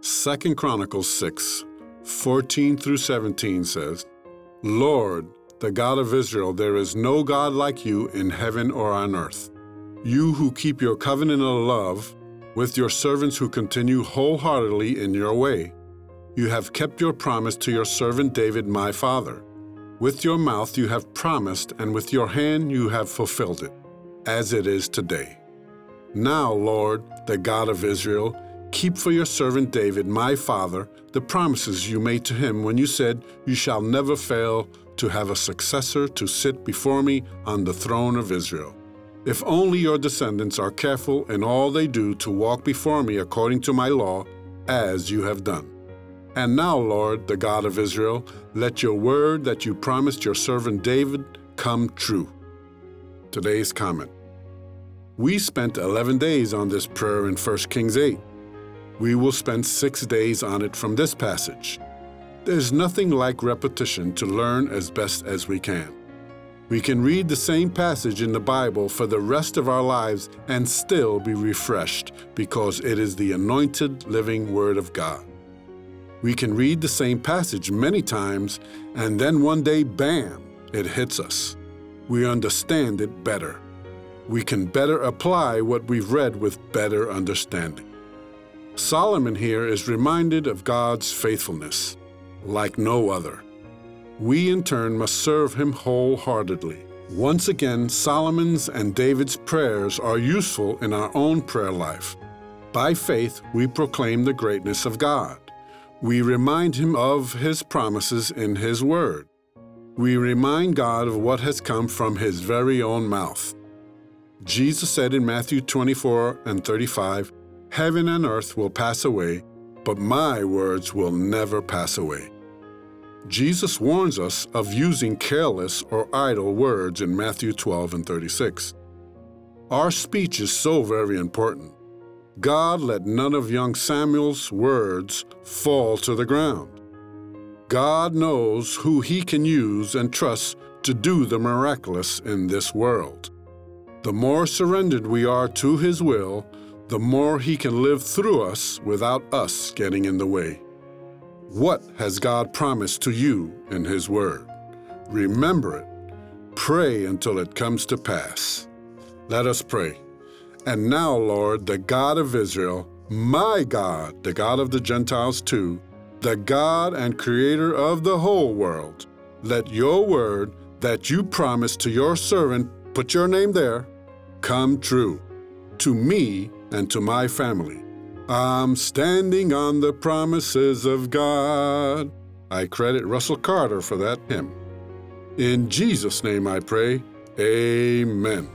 2 Chronicles 6, 14 through 17 says, Lord, the God of Israel, there is no God like you in heaven or on earth. You who keep your covenant of love with your servants who continue wholeheartedly in your way. You have kept your promise to your servant David, my father. With your mouth you have promised, and with your hand you have fulfilled it, as it is today. Now, Lord, the God of Israel, Keep for your servant David, my father, the promises you made to him when you said, You shall never fail to have a successor to sit before me on the throne of Israel. If only your descendants are careful in all they do to walk before me according to my law, as you have done. And now, Lord, the God of Israel, let your word that you promised your servant David come true. Today's comment. We spent 11 days on this prayer in 1 Kings 8. We will spend six days on it from this passage. There's nothing like repetition to learn as best as we can. We can read the same passage in the Bible for the rest of our lives and still be refreshed because it is the anointed living Word of God. We can read the same passage many times and then one day, bam, it hits us. We understand it better. We can better apply what we've read with better understanding. Solomon here is reminded of God's faithfulness, like no other. We in turn must serve him wholeheartedly. Once again, Solomon's and David's prayers are useful in our own prayer life. By faith, we proclaim the greatness of God. We remind him of his promises in his word. We remind God of what has come from his very own mouth. Jesus said in Matthew 24 and 35, Heaven and earth will pass away, but my words will never pass away. Jesus warns us of using careless or idle words in Matthew 12 and 36. Our speech is so very important. God let none of young Samuel's words fall to the ground. God knows who he can use and trust to do the miraculous in this world. The more surrendered we are to his will, the more He can live through us without us getting in the way. What has God promised to you in His Word? Remember it. Pray until it comes to pass. Let us pray. And now, Lord, the God of Israel, my God, the God of the Gentiles too, the God and Creator of the whole world, let your word that you promised to your servant, put your name there, come true. To me, and to my family. I'm standing on the promises of God. I credit Russell Carter for that hymn. In Jesus' name I pray, Amen.